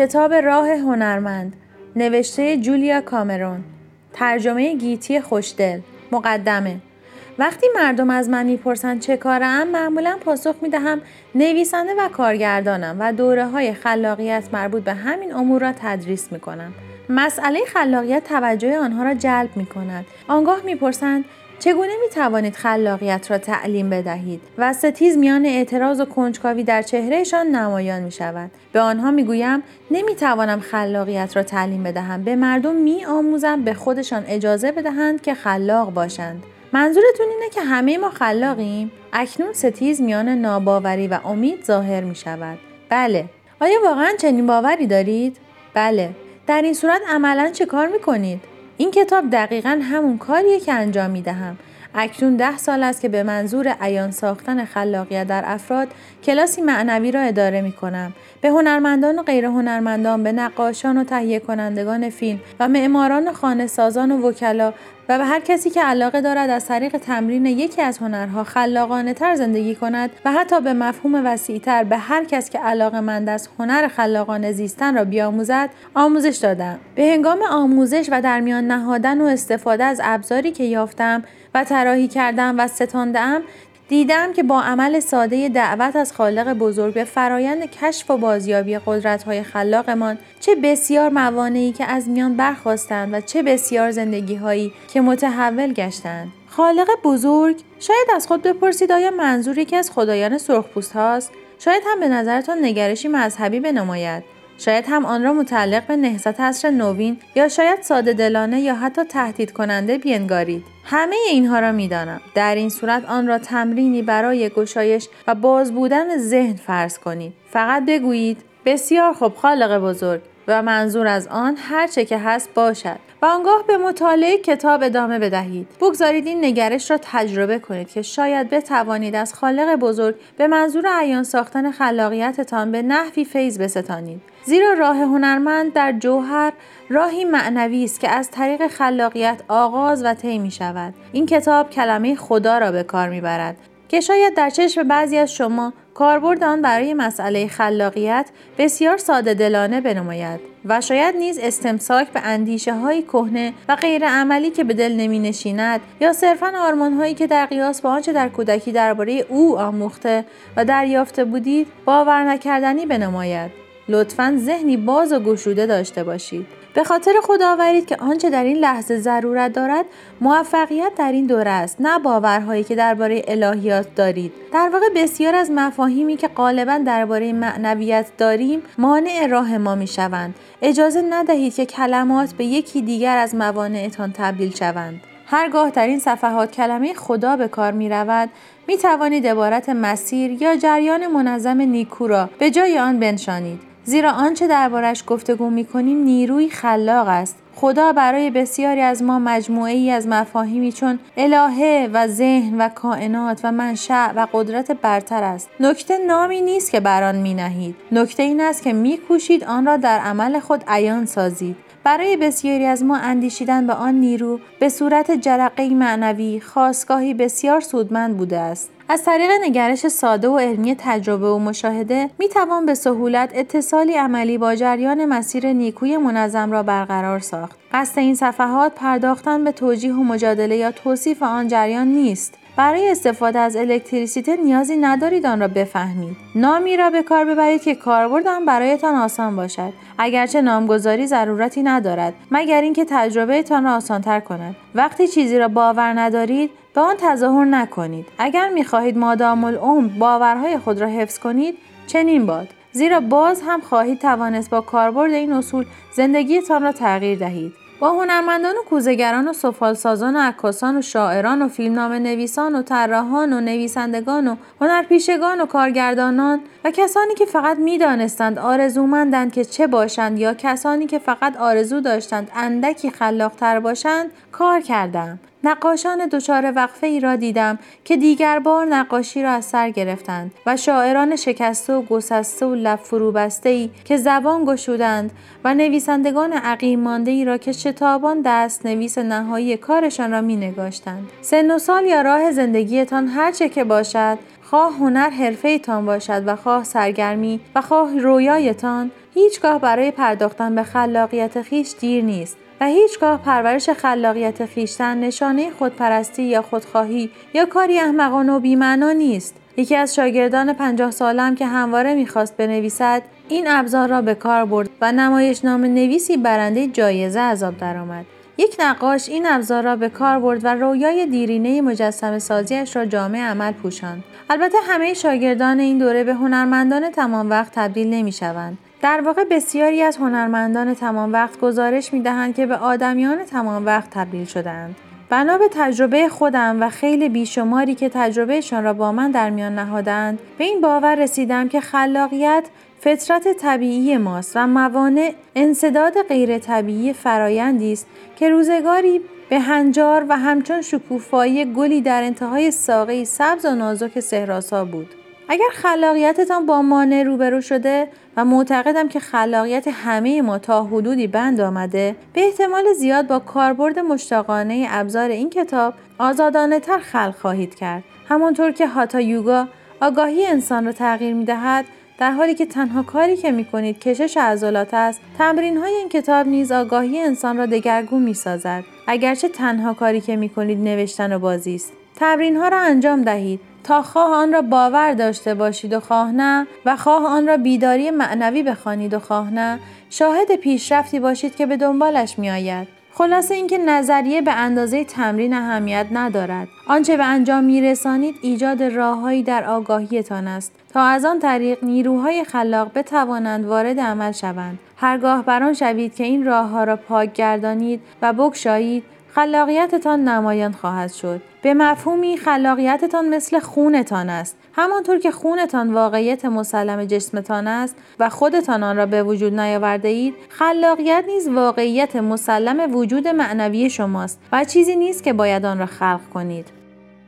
کتاب راه هنرمند نوشته جولیا کامرون. ترجمه گیتی خوشدل. مقدمه. وقتی مردم از من می‌پرسند چه کارم معمولا پاسخ می‌دهم نویسنده و کارگردانم و دوره های خلاقیت مربوط به همین امور را تدریس می‌کنم. مسئله خلاقیت توجه آنها را جلب می کند. آنگاه می‌پرسند چگونه می توانید خلاقیت را تعلیم بدهید و ستیز میان اعتراض و کنجکاوی در چهرهشان نمایان می شود به آنها می گویم نمی توانم خلاقیت را تعلیم بدهم. به مردم می آموزم به خودشان اجازه بدهند که خلاق باشند. منظورتون اینه که همه ما خلاقیم؟ اکنون ستیز میان ناباوری و امید ظاهر می شود بله. آیا واقعا چنین باوری دارید؟ بله. در این صورت عملا چه کار می کنید این کتاب دقیقا همون کاریه که انجام می دهم. اکنون ده سال است که به منظور عیان ساختن خلاقیت در افراد کلاسی معنوی را اداره می کنم. به هنرمندان و غیر هنرمندان، به نقاشان و تهیه کنندگان فیلم و معماران خانه سازان و وکلا و به هر کسی که علاقه دارد از طریق تمرین یکی از هنرها خلاقانه تر زندگی کند و حتی به مفهوم وسیعتر به هر کس که علاقه مند از هنر خلاقانه زیستن را بیاموزد آموزش دادم به هنگام آموزش و در میان نهادن و استفاده از ابزاری که یافتم و طراحی کردم و ستاندم دیدم که با عمل ساده دعوت از خالق بزرگ به فرایند کشف و بازیابی قدرت‌های خلاقمان چه بسیار موانعی که از میان برخواستند و چه بسیار زندگی‌هایی که متحول گشتند. خالق بزرگ شاید از خود بپرسید آیا منظور یکی از خدایان سرخپوست هاست؟ شاید هم به نظرتان نگرشی مذهبی بنماید. شاید هم آن را متعلق به نهضت عصر نوین یا شاید ساده دلانه یا حتی تهدید کننده بینگارید. همه اینها را می‌دانم. در این صورت آن را تمرینی برای گشایش و باز بودن ذهن فرض کنید. فقط بگویید بسیار خوب خالق بزرگ. و منظور از آن هر چه که هست باشد. و آنگاه به مطالعه کتاب ادامه بدهید. بگذارید این نگرش را تجربه کنید که شاید بتوانید از خالق بزرگ به منظور عیان ساختن خلاقیتتان به نحوی فیض بستانید. زیرا راه هنرمند در جوهر راهی معنوی است که از طریق خلاقیت آغاز و طی می شود. این کتاب کلمه خدا را به کار می برد. که شاید در چشم بعضی از شما کاربرد آن برای مسئله خلاقیت بسیار ساده دلانه بنماید و شاید نیز استمساک به اندیشه های کهنه و غیر عملی که به دل نمی نشیند یا صرفا آرمان هایی که در قیاس با آنچه در کودکی درباره او آموخته و دریافته بودید باور نکردنی بنماید. لطفا ذهنی باز و گشوده داشته باشید. به خاطر خدا آورید که آنچه در این لحظه ضرورت دارد موفقیت در این دوره است نه باورهایی که درباره الهیات دارید. در واقع بسیار از مفاهیمی که غالبا درباره معنویت داریم مانع راه ما می شوند اجازه ندهید که کلمات به یکی دیگر از موانعتان تبدیل شوند. هرگاه در این صفحات کلمه خدا به کار می رود می توانید عبارت مسیر یا جریان منظم نیکو را به جای آن بنشانید. زیرا آنچه دربارش گفتگو می کنیم نیروی خلاق است. خدا برای بسیاری از ما مجموعه ای از مفاهیمی چون الهه و ذهن و کائنات و منشأ و قدرت برتر است. نکته نامی نیست که بر آن می نهید نکته این است که می کوشید آن را در عمل خود عیان سازید. برای بسیاری از ما اندیشیدن به آن نیرو به صورت جرقه معنوی خواستگاهی بسیار سودمند بوده است. از طریق نگرش ساده و علمی تجربه و مشاهده می توان به سهولت اتصالی عملی با جریان مسیر نیکوی منظم را برقرار ساخت. قصد این صفحات پرداختن به توجیه و مجادله یا توصیف آن جریان نیست. برای استفاده از الکتریسیته نیازی ندارید آن را بفهمید. نامی را به کار ببرید که کاربرد آن برایتان آسان باشد. اگرچه نامگذاری ضرورتی ندارد مگر اینکه تجربهتان را آسانتر کند. وقتی چیزی را باور ندارید به آن تظاهر نکنید. اگر می‌خواهید مادام العمر باورهای خود را حفظ کنید چنین باد. زیرا باز هم خواهید توانست با کاربرد این اصول زندگیتان را تغییر دهید. با هنرمندان و کوزگران و سفالسازان و عکاسان و شاعران و فیلمنامه نویسان و طراحان و نویسندگان و هنرپیشگان و کارگردانان و کسانی که فقط می‌دانستند آرزومندند که چه باشند یا کسانی که فقط آرزو داشتند اندکی خلاقتر باشند کار کردم. نقاشان دچار وقفه ای را دیدم که دیگر بار نقاشی را از سر گرفتند و شاعران شکسته و گسسته و لب فرو بسته ای که زبان گشودند و نویسندگان عقیم مانده ای را که شتابان دست نویس نهایی کارشان را می نگاشتند. سن و سال یا راه زندگیتان هرچه که باشد خواه هنر حرفه تان باشد و خواه سرگرمی و خواه رویایتان هیچگاه برای پرداختن به خلاقیت خیش دیر نیست و هیچگاه پرورش خلاقیت خیشتن نشانه خودپرستی یا خودخواهی یا کاری احمقانه و بیمعنا نیست یکی از شاگردان پنجاه سالم که همواره می‌خواست بنویسد این ابزار را به کار برد و نمایش نام نویسی برنده جایزه عذاب درآمد یک نقاش این ابزار را به کار برد و رویای دیرینه مجسم سازیش را جامع عمل پوشاند. البته همه شاگردان این دوره به هنرمندان تمام وقت تبدیل نمی شوند. در واقع بسیاری از هنرمندان تمام وقت گزارش می دهند که به آدمیان تمام وقت تبدیل شدند. بنا به تجربه خودم و خیلی بیشماری که تجربهشان را با من در میان نهادند به این باور رسیدم که خلاقیت فطرت طبیعی ماست و موانع انصداد غیر طبیعی فرایندی است که روزگاری به هنجار و همچون شکوفایی گلی در انتهای ساقه سبز و نازک سهراسا بود. اگر خلاقیتتان با مانع روبرو شده و معتقدم که خلاقیت همه ما تا حدودی بند آمده به احتمال زیاد با کاربرد مشتاقانه ابزار این کتاب آزادانه تر خلق خواهید کرد. همانطور که هاتا یوگا آگاهی انسان را تغییر می دهد در حالی که تنها کاری که می کنید کشش عضلات است تمرین های این کتاب نیز آگاهی انسان را دگرگون می سازد اگرچه تنها کاری که می کنید نوشتن و بازی است. تمرین ها را انجام دهید. تا خواه آن را باور داشته باشید و خواه نه و خواه آن را بیداری معنوی بخوانید و خواه نه شاهد پیشرفتی باشید که به دنبالش می آید. خلاصه اینکه نظریه به اندازه تمرین اهمیت ندارد. آنچه به انجام میرسانید ایجاد راههایی در آگاهیتان است. تا از آن طریق نیروهای خلاق بتوانند وارد عمل شوند. هرگاه بر آن شوید که این راهها را پاک گردانید و بگشایید خلاقیتتان نمایان خواهد شد. به مفهومی خلاقیتتان مثل خونتان است. همانطور که خونتان واقعیت مسلم جسمتان است و خودتان آن را به وجود نیاورده اید خلاقیت نیز واقعیت مسلم وجود معنوی شماست و چیزی نیست که باید آن را خلق کنید.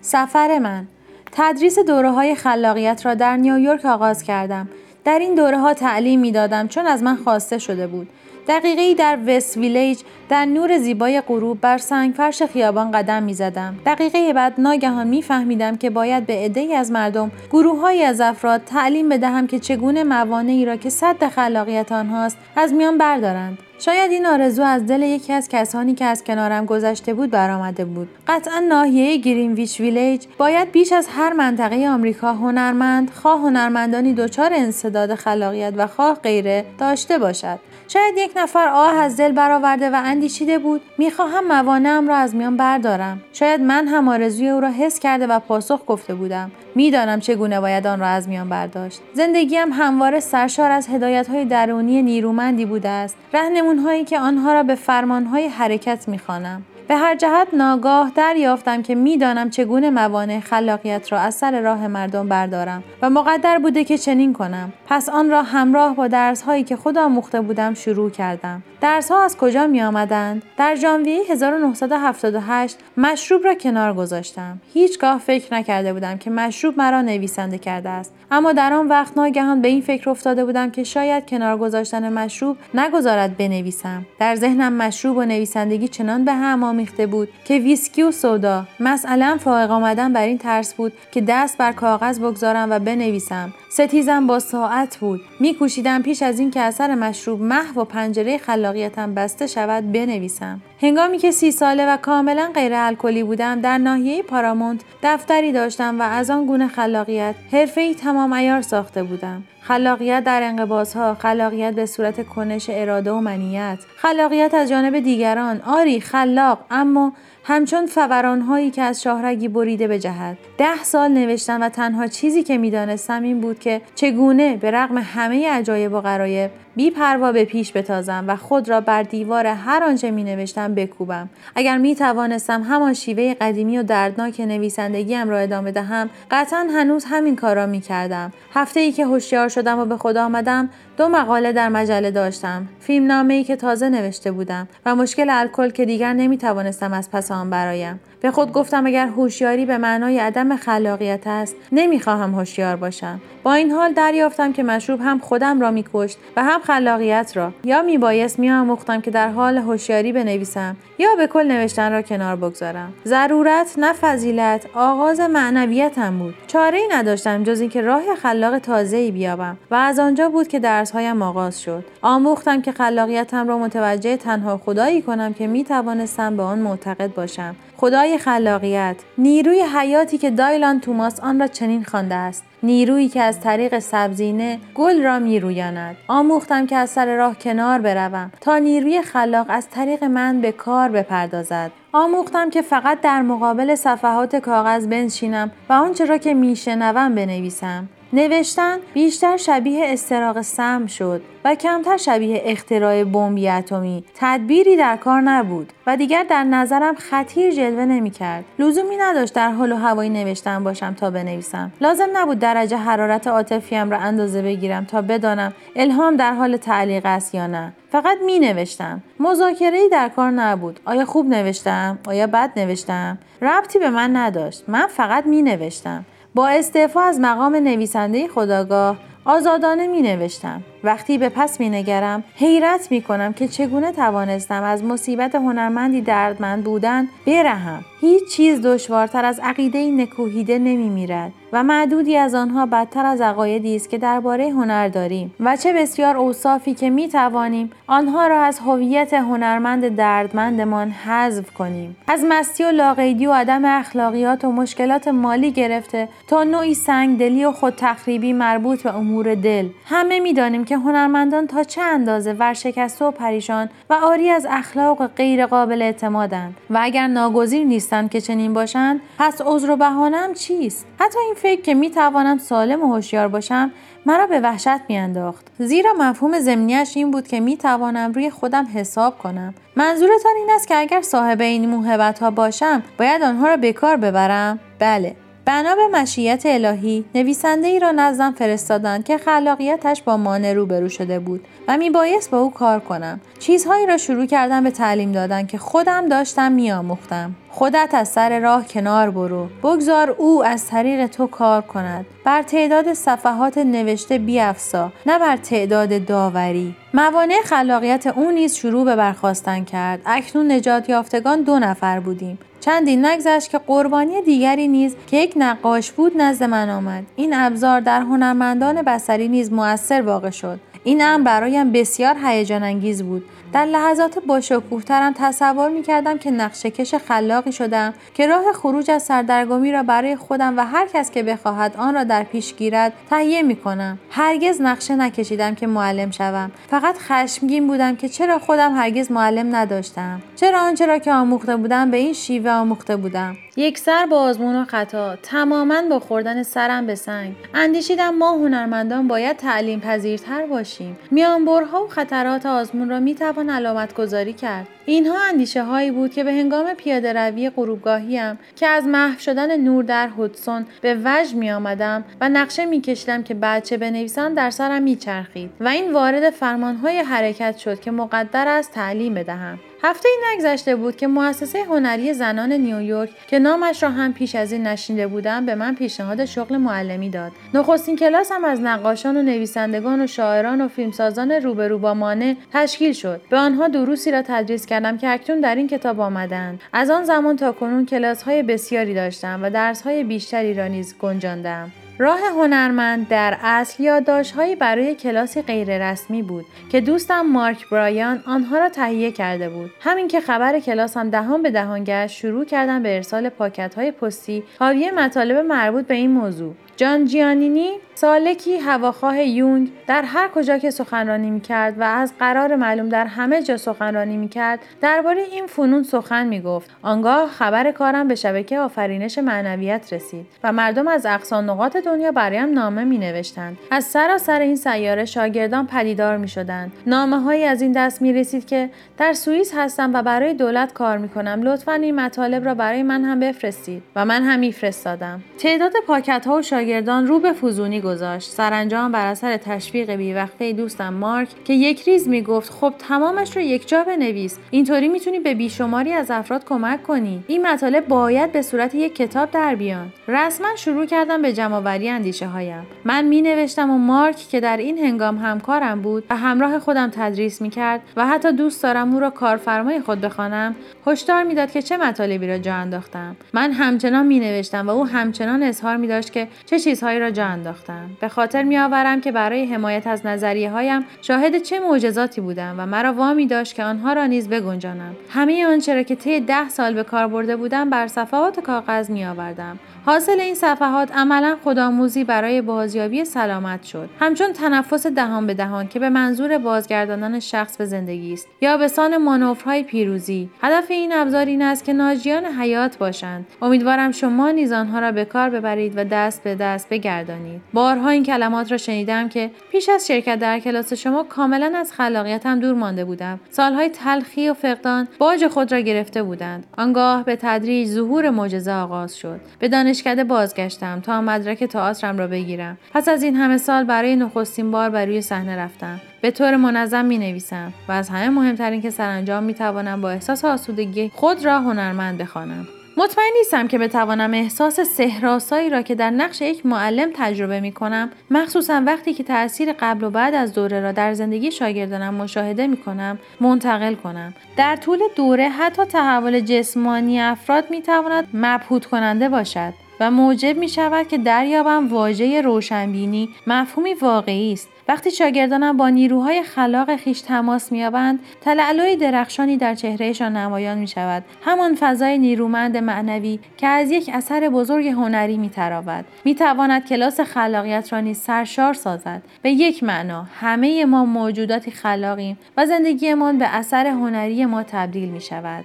سفر من. تدریس دوره های خلاقیت را در نیویورک آغاز کردم. در این دوره ها تعلیم می دادم چون از من خواسته شده بود. دقیقه در وست ویلیج در نور زیبای غروب بر سنگفرش خیابان قدم می زدم. دقیقه بعد ناگهان می فهمیدم که باید به عده از مردم گروههایی از افراد تعلیم بدهم که چگونه موانعی را که صد خلاقیت آنهاست از میان بردارند. شاید این آرزو از دل یکی از کسانی که از کنارم گذشته بود برآمده بود قطعا ناحیه گرینویچ ویلیج باید بیش از هر منطقه آمریکا هنرمند خواه هنرمندانی دچار انصداد خلاقیت و خواه غیره داشته باشد شاید یک نفر آه از دل برآورده و اندیشیده بود می‌خواهم موانعم را از میان بردارم. شاید من هم آرزوی او را حس کرده و پاسخ گفته بودم. می‌دانم چگونه باید آن را از میان برداشت. زندگیم همواره سرشار از هدایت های درونی نیرومندی بوده است. رهنمون هایی که آنها را به فرمان های حرکت می‌خوانم. به هر جهت ناگاه دریافتم که می‌دانم چگونه موانع خلاقیت را از سر راه مردم بردارم و مقدر بوده که چنین کنم پس آن را همراه با درس هایی که خود آموخته بودم شروع کردم درس ها از کجا می آمدند؟ در ژانویه 1978 مشروب را کنار گذاشتم. هیچگاه فکر نکرده بودم که مشروب مرا نویسنده کرده است. اما در آن وقت ناگهان به این فکر افتاده بودم که شاید کنار گذاشتن مشروب نگذارد بنویسم. در ذهنم مشروب و نویسندگی چنان به هم آمیخته بود که ویسکی و سودا. مسئله فائق آمدن بر این ترس بود که دست بر کاغذ بگذارم و بنویسم. ستیزم با ساعت بود. میکوشیدم پیش از اینکه اثر مشروب محو و پنجره خلاقیتم بسته شود بنویسم. هنگامی که سی ساله و کاملا غیر الکلی بودم در ناحیه پارامونت دفتری داشتم و از آن گونه خلاقیت ای تمام ایار ساخته بودم. خلاقیت در انقباضها خلاقیت به صورت کنش اراده و منیت خلاقیت از جانب دیگران. آری خلاق اما همچون فورانهایی که از شاهرگی بریده به جهت. ده سال نوشتم و تنها چیزی که می‌دانستم این بود که چگونه به رغم همه عجایب و غرایب بی پروا به پیش بتازم و خود را بر دیوار هر آنچه می نوشتم بکوبم. اگر می توانستم همان شیوه قدیمی و دردناک نویسندگیم را ادامه دهم قطعا هنوز همین کار را می کردم هفته ای که هوشیار شدم و به خدا آمدم دو مقاله در مجله داشتم. فیلم ای که تازه نوشته بودم و مشکل الکل که دیگر نمی توانستم از پس آن برایم. به خود گفتم اگر هوشیاری به معنای عدم خلاقیت است نمی‌خواهم هوشیار باشم. با این حال دریافتم که مشروب هم خودم را میکشت و هم خلاقیت را. یا میبایست میآموختم که در حال هوشیاری بنویسم یا به کل نوشتن را کنار بگذارم. ضرورت نه فضیلت آغاز معنویتم بود. چاره ای نداشتم جز اینکه راه خلاق تازه ای بیابم و از آنجا بود که درسهایم آغاز شد. آموختم که خلاقیتم را متوجه تنها خدایی کنم که می توانستم به آن معتقد باشم. خدای خلاقیت. نیروی حیاتی که دایلان توماس آن را چنین خوانده است. نیرویی که از طریق سبزینه گل را میرویاند. آموختم که از سر راه کنار بروم تا نیروی خلاق از طریق من به کار بپردازد. آموختم که فقط در مقابل صفحات کاغذ بنشینم و آنچه را که میشنوم بنویسم. نوشتن بیشتر شبیه استراق سم شد و کمتر شبیه اختراع بمبی اتمی. تدبیری در کار نبود و دیگر در نظرم خطیر جلوه نمی‌کرد لزومی نداشت در حال و هوایی نوشتن باشم تا بنویسم. لازم نبود درجه حرارت عاطفیم را اندازه بگیرم تا بدانم الهام در حال تعلیق است یا نه. فقط می نوشتم. مذاکره ای در کار نبود. آیا خوب نوشتم؟ آیا بد نوشتم؟ ربطی به من نداشت. من فقط می نوشتم. با استعفا از مقام نویسنده خداگاه آزادانه می نوشتم. وقتی به پس می نگرم حیرت می کنم که چگونه توانستم از مصیبت هنرمندی دردمند بودن برهم. هیچ چیز دشوارتر از عقیده نکوهیده نمی میرد و معدودی از آنها بدتر از عقایدی است که درباره هنر داریم و چه بسیار اوصافی که می توانیم آنها را از هویت هنرمند دردمندمان حذف کنیم از مستی و لاقیدی و عدم اخلاقیات و مشکلات مالی گرفته تا نوعی سنگ دلی و خود تخریبی مربوط به امور دل همه می‌دانیم که هنرمندان تا چه اندازه ورشکسته و پریشان و آری از اخلاق غیر قابل اعتمادند و اگر ناگزیر نیستند که چنین باشند پس عذر و بهانم چیست؟ حتی این فکر که می توانم سالم و هوشیار باشم مرا به وحشت میانداخت. زیرا مفهوم زمینیش این بود که می توانم روی خودم حساب کنم. منظورتان این است که اگر صاحب این موهبت ها باشم باید آنها را به کار ببرم؟ بله. بنا به مشیت الهی نویسنده ای را نزدم فرستادند که خلاقیتش با مانع روبرو شده بود و میبایست با او کار کنم. چیزهایی را شروع کردم به تعلیم دادن که خودم داشتم میآموختم. خودت از سر راه کنار برو. بگذار او از طریق تو کار کند. بر تعداد صفحات نوشته بیافزا نه بر تعداد داوری. موانع خلاقیت او نیز شروع به برخواستن کرد. اکنون نجات یافتگان دو نفر بودیم. چندی نگذشت که قربانی دیگری نیز که یک نقاش بود نزد من آمد این ابزار در هنرمندان بسری نیز موثر واقع شد این امر برایم بسیار هیجان انگیز بود در لحظات باشکوهترم تصور می کردم که نقشه کش خلاقی شدم که راه خروج از سردرگمی را برای خودم و هر کس که بخواهد آن را در پیش گیرد تهیه می کنم. هرگز نقشه نکشیدم که معلم شوم. فقط خشمگین بودم که چرا خودم هرگز معلم نداشتم. چرا آنچه را که آموخته بودم به این شیوه آموخته بودم. یک سر با آزمون و خطا تماما با خوردن سرم به سنگ. اندیشیدم ما هنرمندان باید تعلیم پذیرتر باشیم. میانبرها و خطرات آزمون را می‌توان علامت گذاری کرد. اینها اندیشه هایی بود که به هنگام پیاده روی غروبگاهیم که از محو شدن نور در هودسون به وجه می آمدم و نقشه می کشیدم که بچه بنویسم در سرم می چرخید و این وارد فرمانهای حرکت شد که مقدر است تعلیم بدهم. هفته ای نگذشته بود که مؤسسه هنری زنان نیویورک که نامش را هم پیش از این نشینده بودم به من پیشنهاد شغل معلمی داد. نخستین کلاسم از نقاشان و نویسندگان و شاعران و فیلمسازان روبرو با مانع تشکیل شد. به آنها دروسی را تدریس کردم که اکنون در این کتاب آمدند. از آن زمان تا کنون کلاس های بسیاری داشتم و درس های بیشتری را نیز گنجاندم. راه هنرمند در اصل یادداشتهایی برای کلاسی غیررسمی بود که دوستم مارک برایان آنها را تهیه کرده بود. همین که خبر کلاسم دهان به دهان گشت شروع کردم به ارسال پاکت های پستی حاوی مطالب مربوط به این موضوع. جان جیانینی سالکی هواخواه یونگ در هر کجا که سخنرانی می‌کرد و از قرار معلوم در همه جا سخنرانی می‌کرد درباره این فنون سخن می‌گفت. آنگاه خبر کارم به شبکه آفرینش معنویت رسید و مردم از اقصا نقاط دنیا برایم نامه می نوشتند از سراسر این سیاره شاگردان پدیدار می شدند نامه هایی از این دست می رسید که در سوئیس هستم و برای دولت کار می کنم لطفا این مطالب را برای من هم بفرستید و من هم میفرستادم. تعداد پاکت ها و شاگردان رو به فزونی گذاشت. سرانجام بر اثر تشویق بیوقفه دوستم مارک که یک ریز می‌گفت خب تمامش رو یک جا بنویس. اینطوری می‌تونی به بیشماری از افراد کمک کنی. این مطالب باید به صورت یک کتاب در بیان. رسما شروع کردم به جمعآوری اندیشه هایم من می نوشتم و مارک که در این هنگام همکارم بود و همراه خودم تدریس می کرد و حتی دوست دارم او را کارفرمای خود بخوانم هشدار می‌داد که چه مطالبی را جا انداختم. من همچنان می نوشتم و او همچنان اظهار می داشت که چه چیزهایی را جا انداختم؟ به خاطر می آورم که برای حمایت از نظریه هایم شاهد چه معجزاتی بودم و مرا وامی داشت که آنها را نیز بگنجانم. همه آنچه را که طی ده سال به کار برده بودم بر صفحات کاغذ می آوردم حاصل این صفحات عملا خودآموزی برای بازیابی سلامت شد. همچون تنفس دهان به دهان که به منظور بازگرداندن شخص به زندگی است یا به سان مانورهای پیروزی. هدف این ابزار این است که ناجیان حیات باشند. امیدوارم شما نیز آنها را به کار ببرید و دست به دست بگردانید. بارها این کلمات را شنیدم که پیش از شرکت در کلاس شما کاملا از خلاقیتم دور مانده بودم. سالهای تلخی و فقدان باج خود را گرفته بودند. آنگاه به تدریج ظهور معجزه آغاز شد. به دانشکده بازگشتم تا مدرک تئاترم را بگیرم. پس از این همه سال برای نخستین بار بر روی صحنه رفتم. به طور منظم می نویسم و از همه مهمترین که سرانجام می توانم با احساس آسودگی خود را هنرمند بخوانم. مطمئن نیستم که بتوانم احساس سهراسایی را که در نقش یک معلم تجربه می کنم مخصوصا وقتی که تاثیر قبل و بعد از دوره را در زندگی شاگردانم مشاهده می کنم منتقل کنم. در طول دوره حتی تحول جسمانی افراد می تواند مبهوت کننده باشد. و موجب می شود که دریابم واژه روشنبینی. مفهومی واقعی است. وقتی شاگردانم با نیروهای خلاق خیش تماس مییابند تلالوی درخشانی در چهرهشان نمایان می شود همان فضای نیرومند معنوی که از یک اثر بزرگ هنری می تراود می تواند کلاس خلاقیت را نیز سرشار سازد. به یک معنا همه ما موجوداتی خلاقیم و زندگیمان به اثر هنری ما تبدیل می شود